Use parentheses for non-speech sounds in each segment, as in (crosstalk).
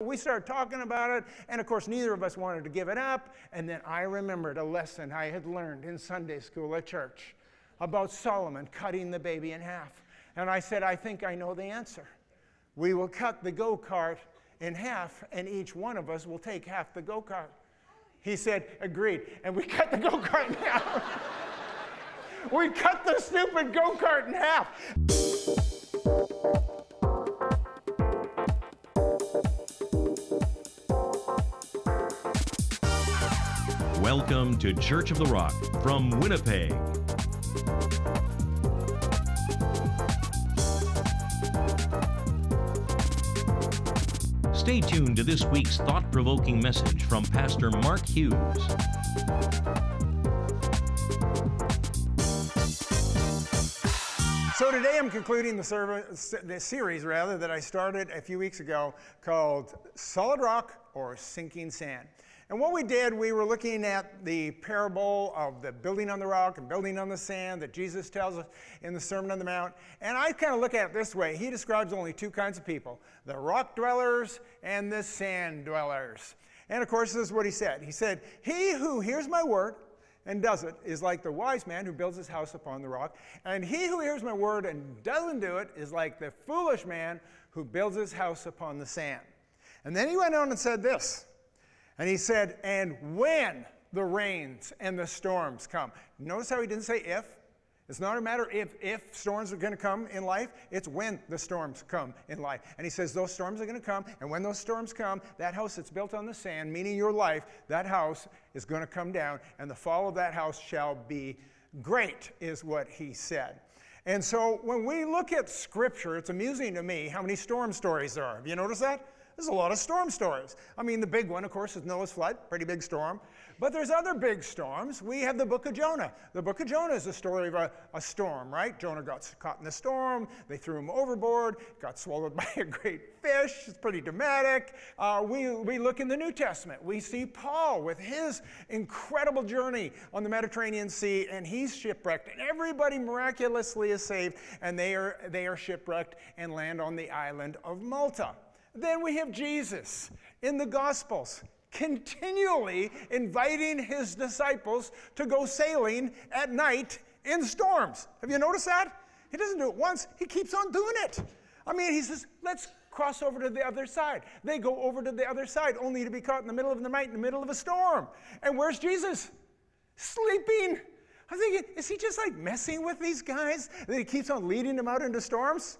We started talking about it, and of course, neither of us wanted to give it up. And then I remembered a lesson I had learned in Sunday school at church about Solomon cutting the baby in half. And I said, I think I know the answer. We will cut the go kart in half, and each one of us will take half the go kart. He said, Agreed. And we (laughs) cut the go kart in half. (laughs) we cut the stupid go kart in half. Welcome to Church of the Rock from Winnipeg. Stay tuned to this week's thought provoking message from Pastor Mark Hughes. So today I'm concluding the, the series rather that I started a few weeks ago called Solid Rock or Sinking Sand. And what we did, we were looking at the parable of the building on the rock and building on the sand that Jesus tells us in the Sermon on the Mount. And I kind of look at it this way He describes only two kinds of people the rock dwellers and the sand dwellers. And of course, this is what he said He said, He who hears my word and does it is like the wise man who builds his house upon the rock. And he who hears my word and doesn't do it is like the foolish man who builds his house upon the sand. And then he went on and said this. And he said, and when the rains and the storms come. Notice how he didn't say if. It's not a matter if if storms are going to come in life, it's when the storms come in life. And he says those storms are going to come, and when those storms come, that house that's built on the sand, meaning your life, that house is going to come down, and the fall of that house shall be great, is what he said. And so when we look at scripture, it's amusing to me how many storm stories there are. Have you noticed that? There's a lot of storm stories. I mean, the big one, of course, is Noah's flood, pretty big storm. But there's other big storms. We have the book of Jonah. The book of Jonah is a story of a, a storm, right? Jonah got caught in the storm. They threw him overboard, got swallowed (laughs) by a great fish. It's pretty dramatic. Uh, we, we look in the New Testament. We see Paul with his incredible journey on the Mediterranean Sea, and he's shipwrecked. And everybody miraculously is saved, and they are, they are shipwrecked and land on the island of Malta. Then we have Jesus in the Gospels continually inviting his disciples to go sailing at night in storms. Have you noticed that? He doesn't do it once, he keeps on doing it. I mean, he says, let's cross over to the other side. They go over to the other side only to be caught in the middle of the night in the middle of a storm. And where's Jesus? Sleeping. I'm thinking, is he just like messing with these guys that he keeps on leading them out into storms?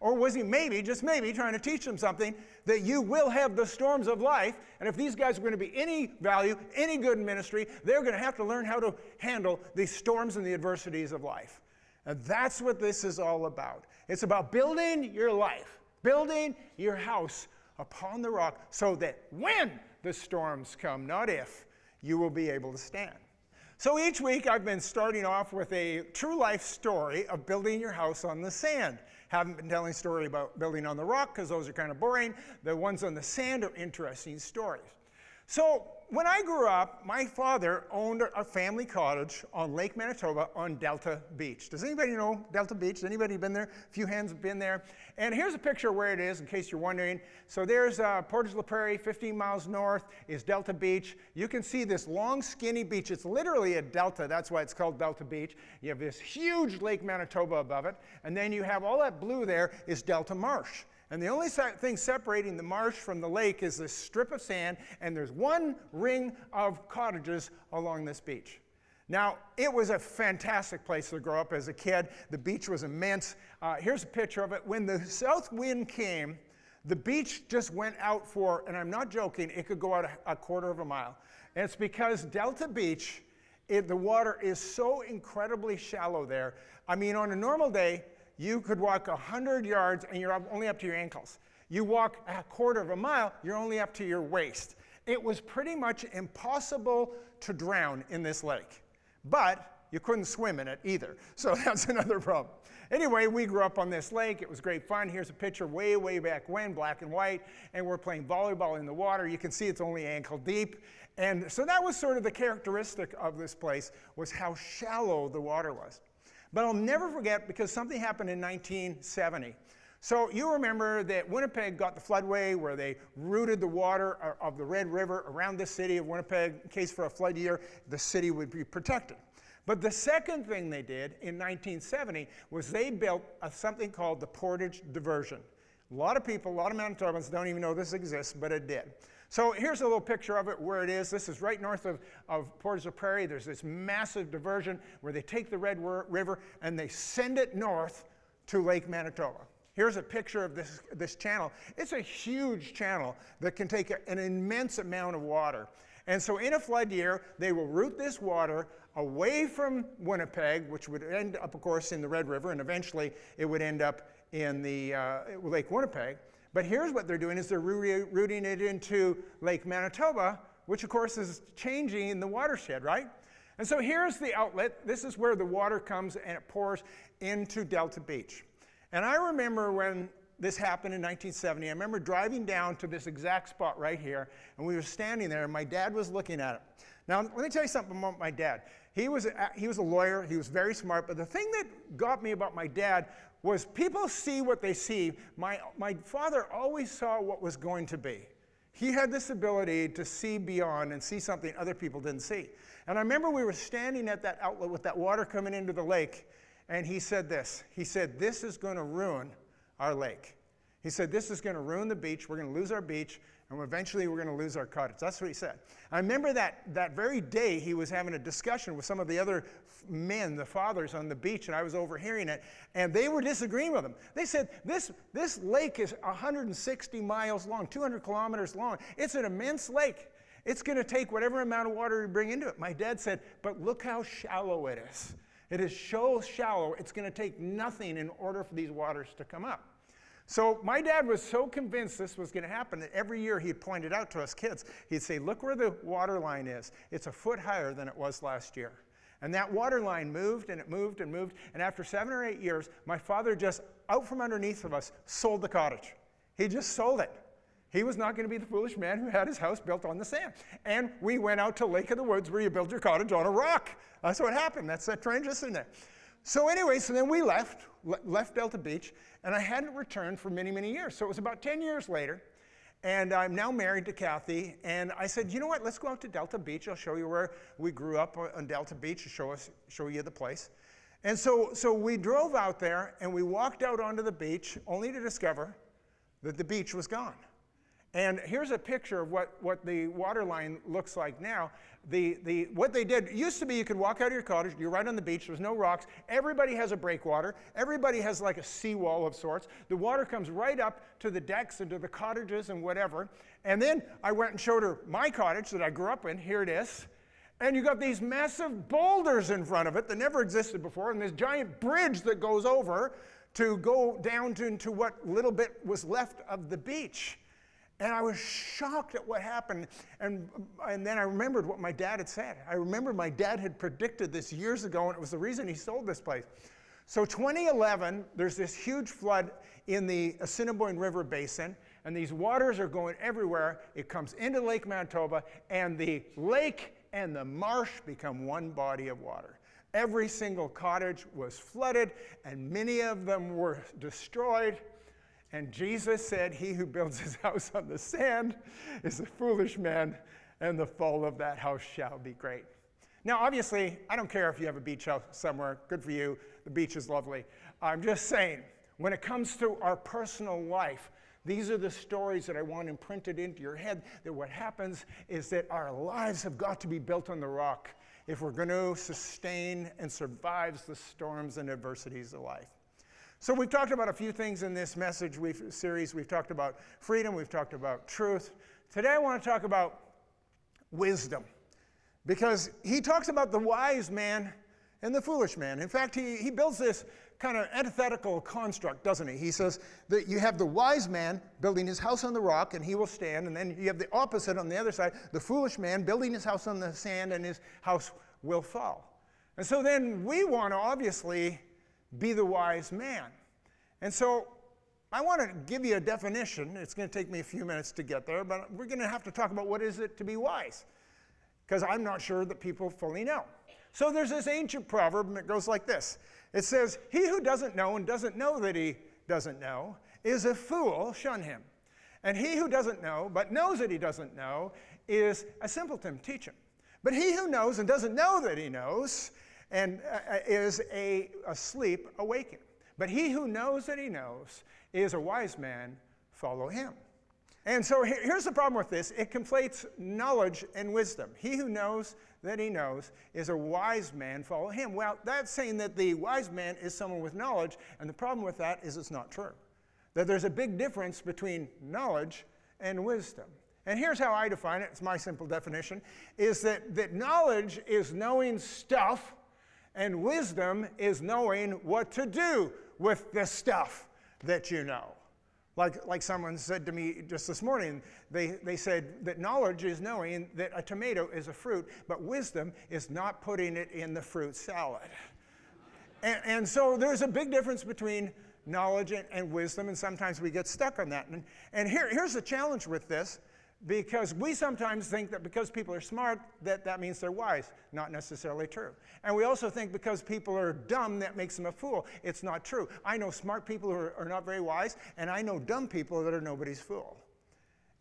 Or was he maybe, just maybe, trying to teach them something that you will have the storms of life, and if these guys are going to be any value, any good in ministry, they're going to have to learn how to handle the storms and the adversities of life. And that's what this is all about. It's about building your life, building your house upon the rock so that when the storms come, not if, you will be able to stand. So each week I've been starting off with a true life story of building your house on the sand. Haven't been telling story about building on the rock because those are kind of boring. The ones on the sand are interesting stories. So when I grew up, my father owned a family cottage on Lake Manitoba on Delta Beach. Does anybody know Delta Beach? Has anybody been there? A few hands have been there. And here's a picture of where it is, in case you're wondering. So there's uh, Portage la Prairie, 15 miles north is Delta Beach. You can see this long, skinny beach. It's literally a delta. That's why it's called Delta Beach. You have this huge Lake Manitoba above it, and then you have all that blue there is Delta Marsh. And the only thing separating the marsh from the lake is this strip of sand, and there's one ring of cottages along this beach. Now, it was a fantastic place to grow up as a kid. The beach was immense. Uh, here's a picture of it. When the south wind came, the beach just went out for, and I'm not joking, it could go out a, a quarter of a mile. And it's because Delta Beach, it, the water is so incredibly shallow there. I mean, on a normal day, you could walk 100 yards and you're only up to your ankles. You walk a quarter of a mile, you're only up to your waist. It was pretty much impossible to drown in this lake. But you couldn't swim in it either. So (laughs) that's another problem. Anyway, we grew up on this lake. It was great fun. Here's a picture way, way back when, black and white, and we're playing volleyball in the water. You can see it's only ankle deep. And so that was sort of the characteristic of this place was how shallow the water was. But I'll never forget because something happened in 1970. So you remember that Winnipeg got the floodway where they routed the water uh, of the Red River around the city of Winnipeg in case for a flood year, the city would be protected. But the second thing they did in 1970 was they built a, something called the Portage Diversion. A lot of people, a lot of Manitobans don't even know this exists, but it did. So here's a little picture of it where it is. This is right north of, of Portage la Prairie. There's this massive diversion where they take the Red River and they send it north to Lake Manitoba. Here's a picture of this, this channel. It's a huge channel that can take a, an immense amount of water. And so in a flood year, they will route this water away from Winnipeg, which would end up, of course, in the Red River, and eventually it would end up in the uh, Lake Winnipeg. But here's what they're doing is they're routing it into Lake Manitoba, which of course is changing the watershed, right? And so here's the outlet. This is where the water comes and it pours into Delta Beach. And I remember when this happened in 1970, I remember driving down to this exact spot right here, and we were standing there, and my dad was looking at it. Now, let me tell you something about my dad. He was, a, he was a lawyer, he was very smart, but the thing that got me about my dad was people see what they see. My, my father always saw what was going to be. He had this ability to see beyond and see something other people didn't see. And I remember we were standing at that outlet with that water coming into the lake, and he said this. He said, This is going to ruin our lake. He said, This is going to ruin the beach. We're going to lose our beach, and eventually we're going to lose our cottage. That's what he said. I remember that, that very day he was having a discussion with some of the other men, the fathers on the beach, and I was overhearing it, and they were disagreeing with him. They said, This, this lake is 160 miles long, 200 kilometers long. It's an immense lake. It's going to take whatever amount of water you bring into it. My dad said, But look how shallow it is. It is so shallow, it's going to take nothing in order for these waters to come up. So my dad was so convinced this was going to happen that every year he'd point it out to us kids. He'd say, Look where the water line is. It's a foot higher than it was last year. And that water line moved and it moved and moved. And after seven or eight years, my father just, out from underneath of us, sold the cottage. He just sold it. He was not going to be the foolish man who had his house built on the sand. And we went out to Lake of the Woods where you build your cottage on a rock. That's what happened. That's that transition there. So anyway, so then we left, left Delta Beach, and I hadn't returned for many, many years. So it was about 10 years later, and I'm now married to Kathy, and I said, you know what, let's go out to Delta Beach. I'll show you where we grew up uh, on Delta Beach, show, us, show you the place. And so, so we drove out there, and we walked out onto the beach, only to discover that the beach was gone. And here's a picture of what, what the water line looks like now. The, the, what they did used to be you could walk out of your cottage, you're right on the beach, there's no rocks. Everybody has a breakwater. Everybody has like a seawall of sorts. The water comes right up to the decks and to the cottages and whatever. And then I went and showed her my cottage that I grew up in. Here it is. And you got these massive boulders in front of it that never existed before, and this giant bridge that goes over to go down to, into what little bit was left of the beach. And I was shocked at what happened. And, and then I remembered what my dad had said. I remember my dad had predicted this years ago, and it was the reason he sold this place. So, 2011, there's this huge flood in the Assiniboine River Basin, and these waters are going everywhere. It comes into Lake Manitoba, and the lake and the marsh become one body of water. Every single cottage was flooded, and many of them were destroyed. And Jesus said, He who builds his (laughs) house on the sand is a foolish man, and the fall of that house shall be great. Now, obviously, I don't care if you have a beach house somewhere, good for you. The beach is lovely. I'm just saying, when it comes to our personal life, these are the stories that I want imprinted into your head that what happens is that our lives have got to be built on the rock if we're going to sustain and survive the storms and adversities of life. So we've talked about a few things in this message we've, series. We've talked about freedom, we've talked about truth. Today I want to talk about wisdom because he talks about the wise man and the foolish man. In fact, he, he builds this kind of antithetical construct, doesn't he? He says that you have the wise man building his house on the rock and he will stand, and then you have the opposite on the other side, the foolish man building his house on the sand and his house will fall. And so then we want to obviously be the wise man. And so I want to give you a definition. It's going to take me a few minutes to get there, but we're going to have to talk about what is it to be wise, because I'm not sure that people fully know. So there's this ancient proverb, and it goes like this It says, He who doesn't know and doesn't know that he doesn't know is a fool, shun him. And he who doesn't know, but knows that he doesn't know, is a simpleton, teach him. But he who knows and doesn't know that he knows, and uh, uh is a, asleep, awaken. But he who knows that he knows is a wise man, follow him. And so here's the problem with this it conflates knowledge and wisdom. He who knows that he knows is a wise man, follow him. Well, that's saying that the wise man is someone with knowledge, and the problem with that is it's not true. That there's a big difference between knowledge and wisdom. And here's how I define it it's my simple definition is that, that knowledge is knowing stuff, and wisdom is knowing what to do with the stuff that you know. Like, like someone said to me just this morning, they, they said that knowledge is knowing that a tomato is a fruit, but wisdom is not putting it in the fruit salad. And, and so there's a big difference between knowledge and, and, wisdom, and sometimes we get stuck on that. And, and here, here's the challenge with this because we sometimes think that because people are smart that that means they're wise. Not necessarily true. And we also think because people are dumb that makes them a fool. It's not true. I know smart people who are, are not very wise and i know dumb people that are nobody's fool.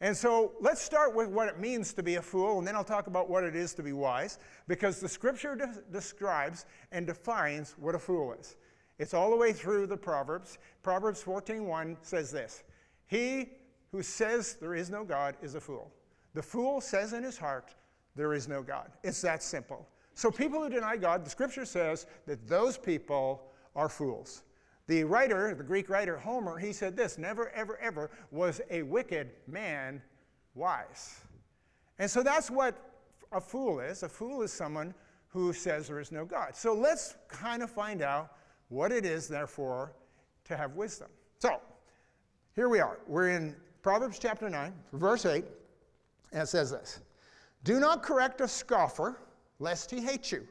And so let's start with what it means to be a fool and then i'll talk about what it is to be wise because the scripture de- describes and defines what a fool is. It's all the way through the proverbs. Proverbs 14.1 says this he who says there is no God is a fool. The fool says in his heart, there is no God. It's that simple. So, people who deny God, the scripture says that those people are fools. The writer, the Greek writer Homer, he said this never, ever, ever was a wicked man wise. And so that's what a fool is. A fool is someone who says there is no God. So let's kind of find out what it is, therefore, to have wisdom. So here we are. We're in Proverbs chapter 9, verse 8, and it says this Do not correct a scoffer, lest he hate you.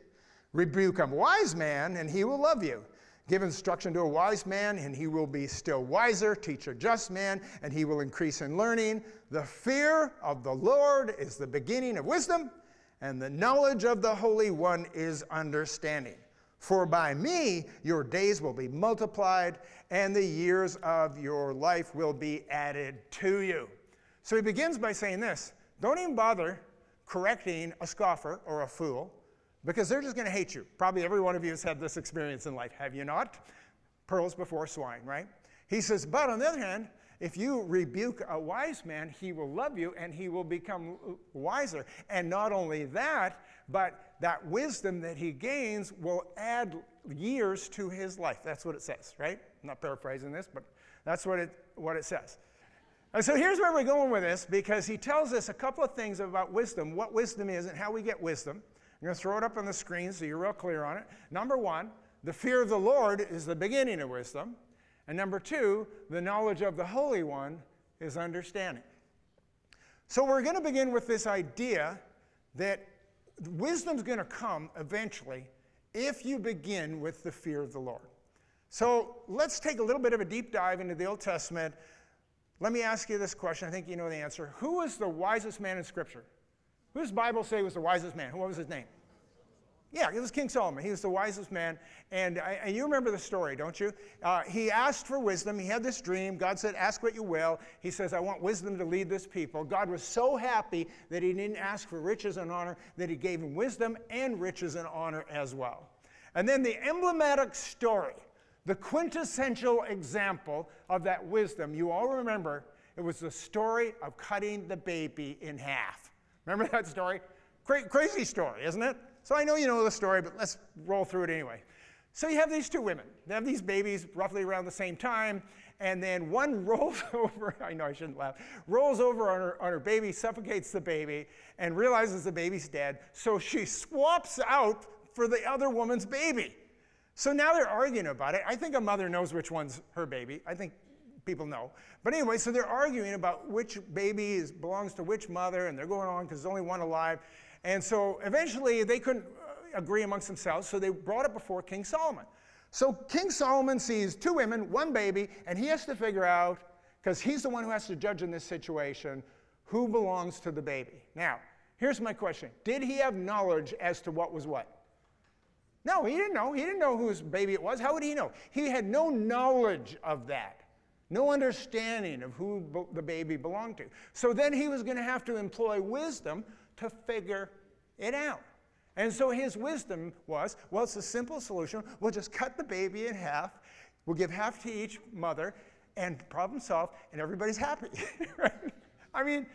Rebuke a wise man, and he will love you. Give instruction to a wise man, and he will be still wiser. Teach a just man, and he will increase in learning. The fear of the Lord is the beginning of wisdom, and the knowledge of the Holy One is understanding. For by me your days will be multiplied, and the years of your life will be added to you. So he begins by saying this don't even bother correcting a scoffer or a fool, because they're just going to hate you. Probably every one of you has had this experience in life, have you not? Pearls before swine, right? He says, but on the other hand, if you rebuke a wise man, he will love you and he will become wiser. And not only that, but that wisdom that he gains will add years to his life. That's what it says, right? I'm not paraphrasing this, but that's what it, what it says. And so here's where we're going with this because he tells us a couple of things about wisdom, what wisdom is, and how we get wisdom. I'm going to throw it up on the screen so you're real clear on it. Number one, the fear of the Lord is the beginning of wisdom. And number two, the knowledge of the Holy One is understanding. So we're going to begin with this idea that wisdom's going to come eventually if you begin with the fear of the Lord. So let's take a little bit of a deep dive into the Old Testament. Let me ask you this question. I think you know the answer. Who was the wisest man in Scripture? Who does the Bible say was the wisest man? What was his name? Yeah, it was King Solomon. He was the wisest man. And, and you remember the story, don't you? Uh, he asked for wisdom. He had this dream. God said, Ask what you will. He says, I want wisdom to lead this people. God was so happy that he didn't ask for riches and honor, that he gave him wisdom and riches and honor as well. And then the emblematic story, the quintessential example of that wisdom, you all remember, it was the story of cutting the baby in half. Remember (laughs) that story? Cra- crazy story, isn't it? So I know you know the story, but let's roll through it anyway. So you have these two women. They have these babies roughly around the same time, and then one (laughs) rolls over, I know I shouldn't laugh, rolls over on her, on her baby, suffocates the baby, and realizes the baby's dead. So she swaps out for the other woman's baby. So now they're arguing about it. I think a mother knows which one's her baby. I think people know. But anyway, so they're arguing about which baby is, belongs to which mother, and they're going on because there's only one alive. And so eventually they couldn't uh, agree amongst themselves, so they brought it before King Solomon. So King Solomon sees two women, one baby, and he has to figure out, because he's the one who has to judge in this situation, who belongs to the baby. Now, here's my question Did he have knowledge as to what was what? No, he didn't know. He didn't know whose baby it was. How would he know? He had no knowledge of that. no understanding of who the baby belonged to. So then he was going to have to employ wisdom to figure it out. And so his wisdom was well, it's a simple solution. We'll just cut the baby in half, we'll give half to each mother, and problem solved, and everybody's happy. (laughs) right? I mean,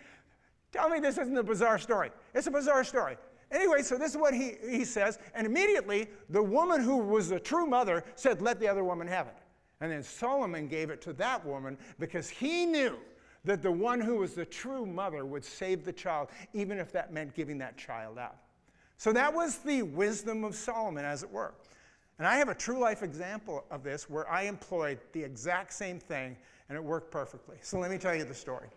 tell me this isn't a bizarre story. It's a bizarre story. Anyway, so this is what he, he says, and immediately the woman who was the true mother said, Let the other woman have it. And then Solomon gave it to that woman because he knew that the one who was the true mother would save the child, even if that meant giving that child up. So that was the wisdom of Solomon, as it were. And I have a true life example of this where I employed the exact same thing and it worked perfectly. So let me tell you the story.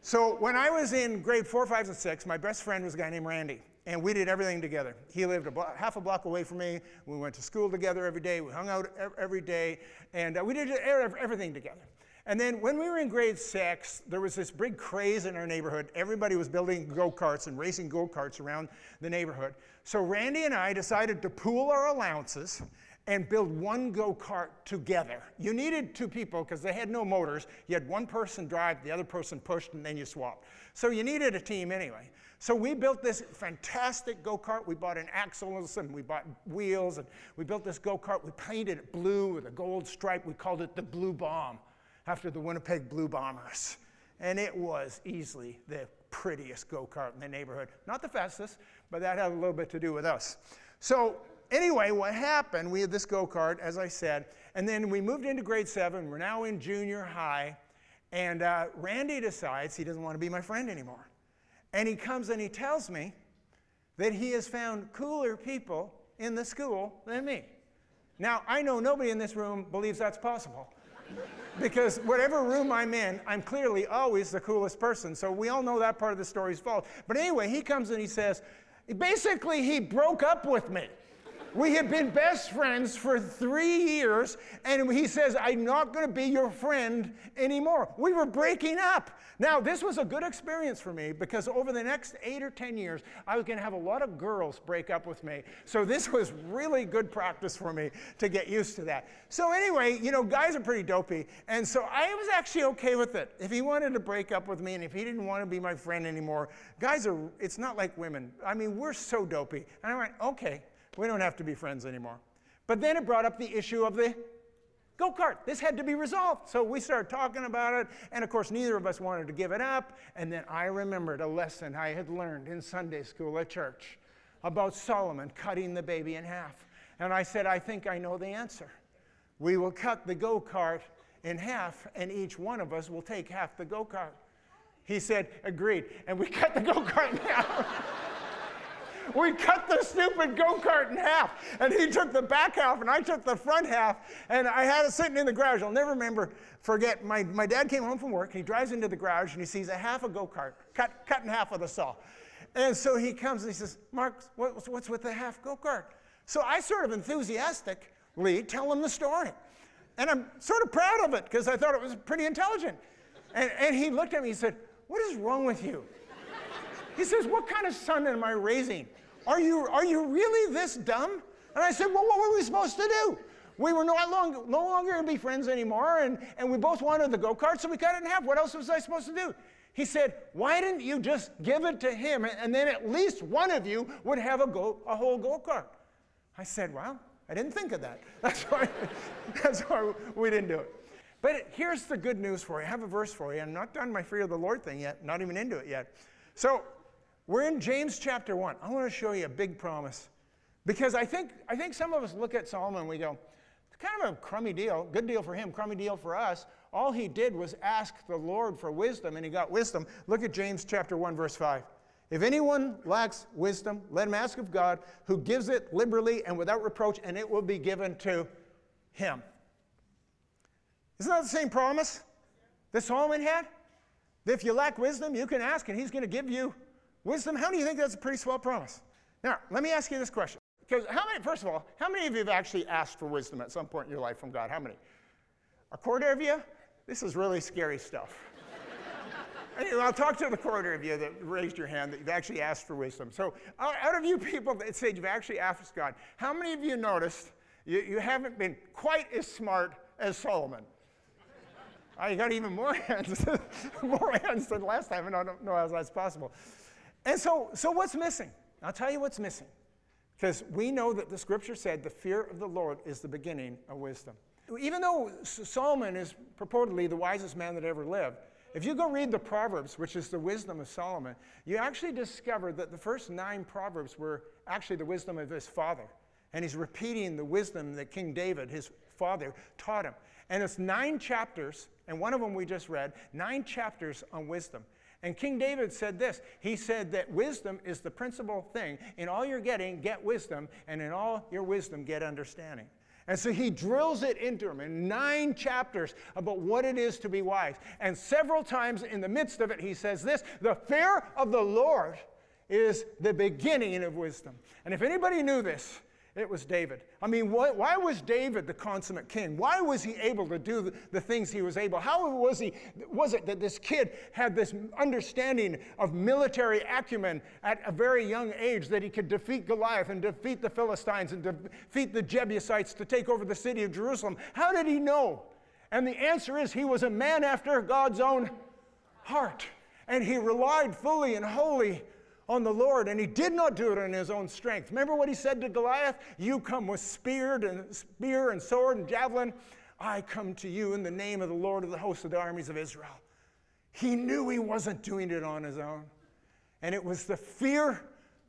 So when I was in grade four, five, and six, my best friend was a guy named Randy and we did everything together. He lived a half a block away from me. We went to school together every day. We hung out every day, and uh, we did everything together. And then when we were in grade six, there was this big craze in our neighborhood. Everybody was building go karts and racing go karts around the neighborhood. So Randy and I decided to pool our allowances and build one go kart together. You needed two people because they had no motors. You had one person drive, the other person pushed, and then you swapped. So you needed a team anyway. So we built this fantastic go kart. We bought an axle and we bought wheels and we built this go kart. We painted it blue with a gold stripe. We called it the Blue Bomb after the Winnipeg Blue Bombers. And it was easily the prettiest go kart in the neighborhood. Not the fastest, but that had a little bit to do with us. So, anyway, what happened, we had this go kart, as I said, and then we moved into grade seven. We're now in junior high. And uh, Randy decides he doesn't want to be my friend anymore. And he comes and he tells me that he has found cooler people in the school than me. Now, I know nobody in this room believes that's possible. Because whatever room I'm in, I'm clearly always the coolest person. So we all know that part of the story is false. But anyway, he comes and he says, basically, he broke up with me. We had been best friends for three years, and he says, I'm not going to be your friend anymore. We were breaking up. Now, this was a good experience for me because over the next eight or 10 years, I was going to have a lot of girls break up with me. So, this was really good practice for me to get used to that. So, anyway, you know, guys are pretty dopey. And so I was actually okay with it. If he wanted to break up with me and if he didn't want to be my friend anymore, guys are, it's not like women. I mean, we're so dopey. And I went, okay, we don't have to be friends anymore. But then it brought up the issue of the go kart. This had to be resolved. So we started talking about it. And of course, neither of us wanted to give it up. And then I remembered a lesson I had learned in Sunday school at church about Solomon cutting the baby in half. And I said, I think I know the answer. We will cut the go kart in half, and each one of us will take half the go kart. He said, agreed. And we (laughs) cut the go kart in half. We cut the stupid go kart in half. And he took the back half, and I took the front half. And I had it sitting in the garage. I'll never remember, forget. My, my dad came home from work. And he drives into the garage, and he sees a half a go kart, cut, cut in half with a saw. And so he comes and he says, Mark, what's, what's with the half go kart? So I sort of enthusiastically tell him the story. And I'm sort of proud of it because I thought it was pretty intelligent. And, and he looked at me and said, What is wrong with you? He says, What kind of son am I raising? Are you, are you really this dumb? And I said, Well, what were we supposed to do? We were no, long, no longer going to be friends anymore, and, and we both wanted the go kart, so we cut it in half. What else was I supposed to do? He said, Why didn't you just give it to him, and then at least one of you would have a, go, a whole go kart? I said, Well, I didn't think of that. (laughs) That's why, that's why we didn't do it. But here's the good news for you. I have a verse for you. I'm not done my fear of the Lord thing yet, not even into it yet. So we're in James chapter 1. I want to show you a big promise. Because I think, I think some of us look at Solomon and we go, it's kind of a crummy deal. Good deal for him, crummy deal for us. All he did was ask the Lord for wisdom and he got wisdom. Look at James chapter 1, verse 5. If anyone lacks wisdom, let him ask of God, who gives it liberally and without reproach, and it will be given to him. Isn't that the same promise that Solomon had? That if you lack wisdom, you can ask, and he's going to give you Wisdom, how do you think that's a pretty swell promise? Now, let me ask you this question. Because how many, first of all, how many of you have actually asked for wisdom at some point in your life from God? How many? A quarter of you? This is really scary stuff. (laughs) I'll talk to the quarter of you that raised your hand that you've actually asked for wisdom. So, out of you people that said you've actually asked God, how many of you noticed you, you haven't been quite as smart as Solomon? I got even more (laughs) hands, more hands than last time, and I don't know how that's possible. And so, so what's missing? I'll tell you what's missing. Because we know that the scripture said the fear of the Lord is the beginning of wisdom. Even though Solomon is purportedly the wisest man that ever lived, if you go read the Proverbs, which is the wisdom of Solomon, you actually discover that the first nine Proverbs were actually the wisdom of his father. And he's repeating the wisdom that King David, his father, taught him. And it's nine chapters, and one of them we just read, nine chapters on wisdom. And King David said this He said that wisdom is the principal thing. In all you're getting, get wisdom, and in all your wisdom, get understanding. And so he drills it into him in nine chapters about what it is to be wise. And several times in the midst of it, he says this the fear of the Lord is the beginning of wisdom. And if anybody knew this, it was David. I mean, why, why, was David the consummate king? Why was he able to do the, the, things he was able? How was, he, was it that this kid had this understanding of military acumen at a very young age that he could defeat Goliath and defeat the Philistines and defeat the Jebusites to take over the city of Jerusalem? How did he know? And the answer is he was a man after God's own heart. And he relied fully and wholly on the Lord, and he did not do it in his own strength. Remember what he said to Goliath? You come with spear and spear and sword and javelin. I come to you in the name of the Lord of the hosts of the armies of Israel. He knew he wasn't doing it on his own. And it was the fear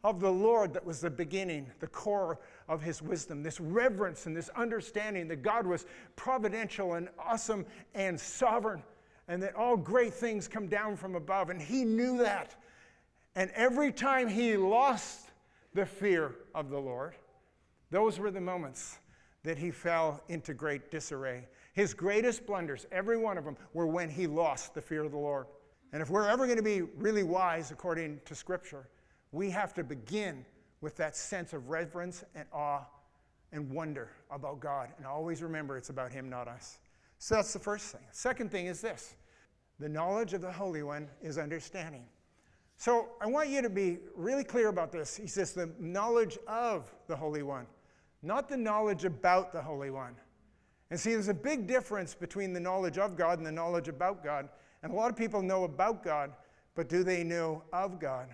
of the Lord that was the beginning, the core of his wisdom, this reverence and this understanding that God was providential and awesome and sovereign, and that all great things come down from above. And he knew that. And every time he lost the fear of the Lord, those were the moments that he fell into great disarray. His greatest blunders, every one of them, were when he lost the fear of the Lord. And if we're ever going to be really wise according to Scripture, we have to begin with that sense of reverence and awe and wonder about God. And always remember it's about Him, not us. So that's the first thing. Second thing is this the knowledge of the Holy One is understanding. So I want you to be really clear about this. He says the knowledge of the Holy One, not the knowledge about the Holy One. And see, there's a big difference between the knowledge of God and the knowledge about God. And a lot of people know about God, but do they know of God?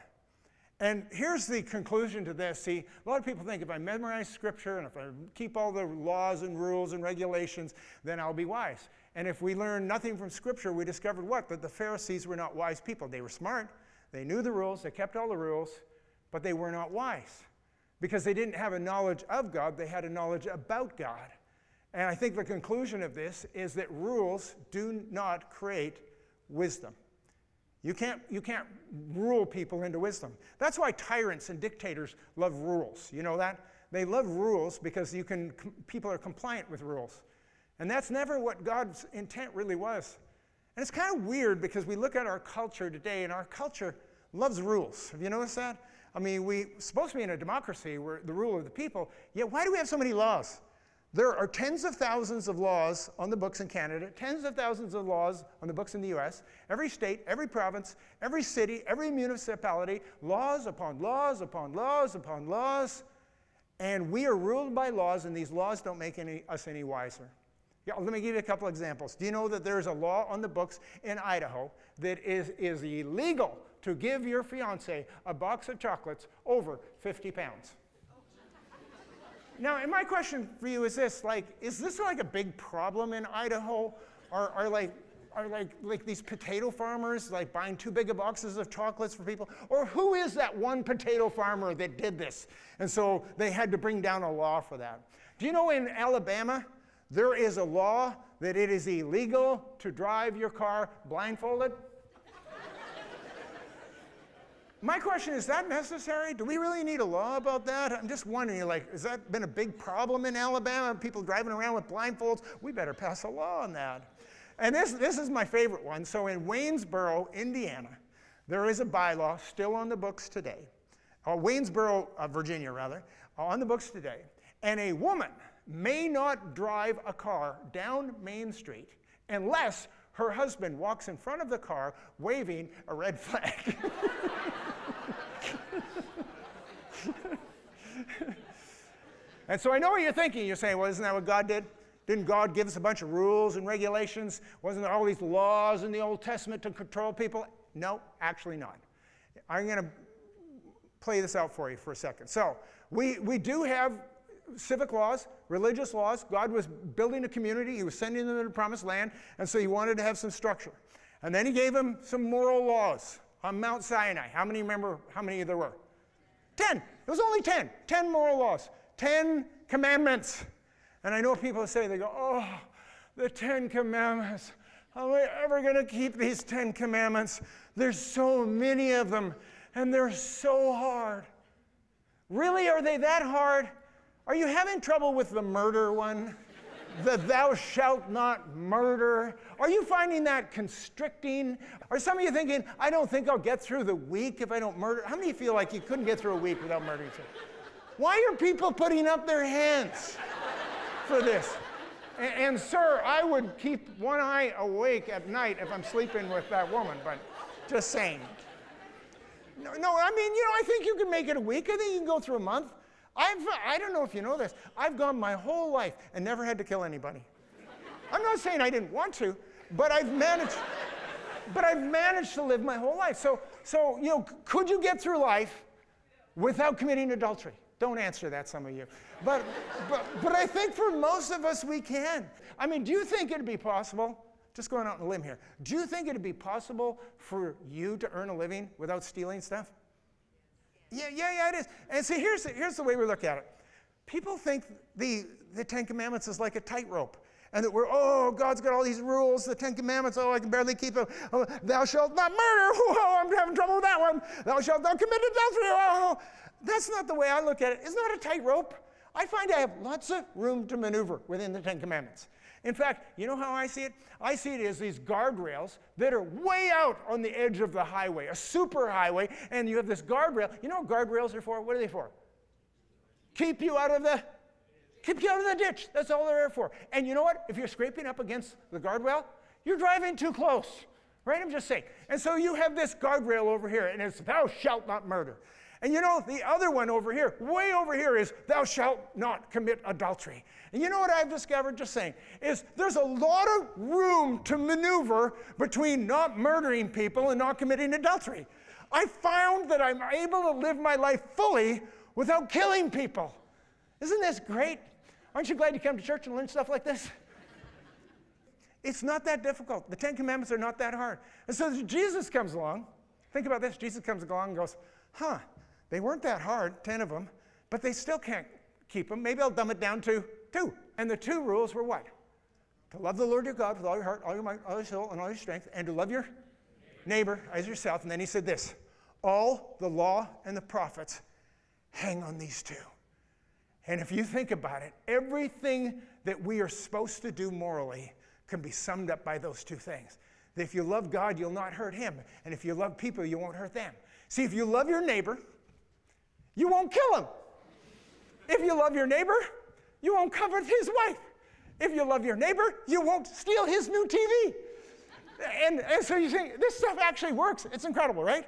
And here's the conclusion to this. See, a lot of people think if I memorize scripture and if I keep all the laws and rules and regulations, then I'll be wise. And if we learn nothing from scripture, we discovered what? That the Pharisees were not wise people. They were smart, they knew the rules, they kept all the rules, but they were not wise because they didn't have a knowledge of God, they had a knowledge about God. And I think the conclusion of this is that rules do not create wisdom. You can't, you can't rule people into wisdom. That's why tyrants and dictators love rules. You know that? They love rules because you can, people are compliant with rules. And that's never what God's intent really was. And it's kind of weird because we look at our culture today, and our culture loves rules. Have you noticed that? I mean, we're supposed to be in a democracy where the rule of the people, yet why do we have so many laws? There are tens of thousands of laws on the books in Canada, tens of thousands of laws on the books in the US, every state, every province, every city, every municipality, laws upon laws upon laws upon laws. And we are ruled by laws, and these laws don't make any, us any wiser. Yeah, let me give you a couple examples. Do you know that there's a law on the books in Idaho that is, is illegal to give your fiance a box of chocolates over 50 pounds? now, and my question for you is this: like, is this like a big problem in Idaho? Are, are like are like, like these potato farmers like buying too big of boxes of chocolates for people? Or who is that one potato farmer that did this? And so they had to bring down a law for that. Do you know in Alabama, there is a law that it is illegal to drive your car blindfolded. My question is that necessary? Do we really need a law about that? I'm just wondering, like, has that been a big problem in Alabama? People driving around with blindfolds? We better pass a law on that. And this, this is my favorite one. So in Waynesboro, Indiana, there is a bylaw still on the books today, uh, Waynesboro, uh, Virginia, rather, on the books today. And a woman may not drive a car down Main Street unless her husband walks in front of the car waving a red flag. (laughs) and so I know what you're thinking. You're saying, well, isn't that what God did? Didn't God give us a bunch of rules and regulations? Wasn't there all these laws in the Old Testament to control people? No, actually not. I'm going to play this out for you for a second. So, we, we do have civic laws, religious laws. God was building a community, He was sending them to the promised land, and so He wanted to have some structure. And then He gave them some moral laws on Mount Sinai. How many remember how many there were? Ten. It was only ten. Ten moral laws. Ten commandments. And I know people say, they go, oh, the Ten Commandments. How am I ever going to keep these Ten Commandments? There's so many of them, and they're so hard. Really, are they that hard? Are you having trouble with the murder one? the thou shalt not murder? Are you finding that constricting? Are some of you thinking, I don't think I'll get through the week if I don't murder? How many feel like you couldn't get through a week without murdering someone? Why are people putting up their hands for this? And, and, sir, I would keep one eye awake at night if I'm sleeping with that woman, but just saying. No, no, I mean, you know, I think you can make it a week. I think you can go through a month. I've, I don't know if you know this. I've gone my whole life and never had to kill anybody. I'm not saying I didn't want to, but I've managed. but I've managed to live my whole life. So, so you know, could you get through life without committing adultery? Don't answer that, some of you. But, but, but I think for most of us, we can. I mean, do you think it'd be possible? Just going out on a limb here. Do you think it'd be possible for you to earn a living without stealing stuff? Yeah, yeah, yeah, it is. And see, here's the, here's the way we look at it. People think the, the Ten Commandments is like a tightrope. And that we're, oh, God's got all these rules, the Ten Commandments, oh, I can barely keep them. Oh, thou shalt not murder, (laughs) oh, I'm having trouble with that one. Thou shalt not commit adultery, oh. That's not the way I look at it. It's not a tightrope. I find I have lots of room to maneuver within the Ten Commandments. In fact, you know how I see it? I see it as these guardrails that are way out on the edge of the highway, a super highway, and you have this guardrail. You know what guardrails are for? What are they for? Keep you out of the keep you out of the ditch. That's all they're there for. And you know what? If you're scraping up against the guardrail, you're driving too close. Right? I'm just saying. And so you have this guardrail over here, and it's thou shalt not murder. And you know, the other one over here, way over here, is thou shalt not commit adultery. And you know what I've discovered, just saying, is there's a lot of room to maneuver between not murdering people and not committing adultery. I found that I'm able to live my life fully without killing people. Isn't this great? Aren't you glad you come to church and learn stuff like this? It's not that difficult. The Ten Commandments are not that hard. And so Jesus comes along. Think about this. Jesus comes along and goes, huh, they weren't that hard, 10 of them, but they still can't keep them. Maybe I'll dumb it down to two. And the two rules were what? To love the Lord your God with all your heart, all your mind, all your soul, and all your strength, and to love your neighbor as yourself. And then he said this all the law and the prophets hang on these two. And if you think about it, everything that we are supposed to do morally can be summed up by those two things. That if you love God, you'll not hurt him. And if you love people, you won't hurt them. See, if you love your neighbor, you won't kill him. If you love your neighbor, you won't covet his wife. If you love your neighbor, you won't steal his new TV. And, and so you see, this stuff actually works. It's incredible, right?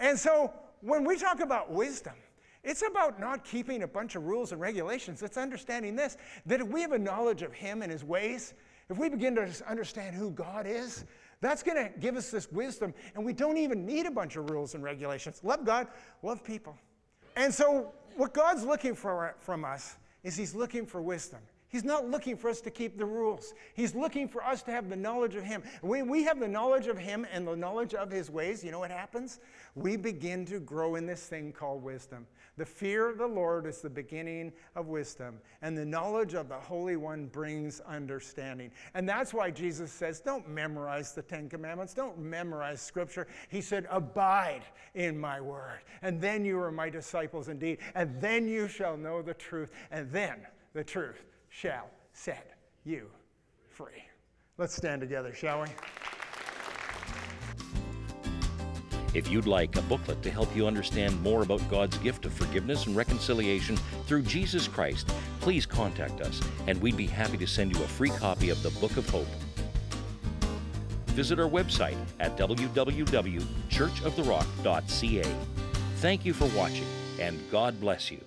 And so when we talk about wisdom, it's about not keeping a bunch of rules and regulations. It's understanding this that if we have a knowledge of Him and His ways, if we begin to understand who God is, that's going to give us this wisdom. And we don't even need a bunch of rules and regulations. Love God, love people. And so, what God's looking for from us is He's looking for wisdom. He's not looking for us to keep the rules. He's looking for us to have the knowledge of Him. When we have the knowledge of Him and the knowledge of His ways, you know what happens? We begin to grow in this thing called wisdom. The fear of the Lord is the beginning of wisdom, and the knowledge of the Holy One brings understanding. And that's why Jesus says, Don't memorize the Ten Commandments, don't memorize Scripture. He said, Abide in my word, and then you are my disciples indeed, and then you shall know the truth, and then the truth shall set you free. Let's stand together, shall we? If you'd like a booklet to help you understand more about God's gift of forgiveness and reconciliation through Jesus Christ, please contact us and we'd be happy to send you a free copy of the Book of Hope. Visit our website at www.churchoftherock.ca. Thank you for watching and God bless you.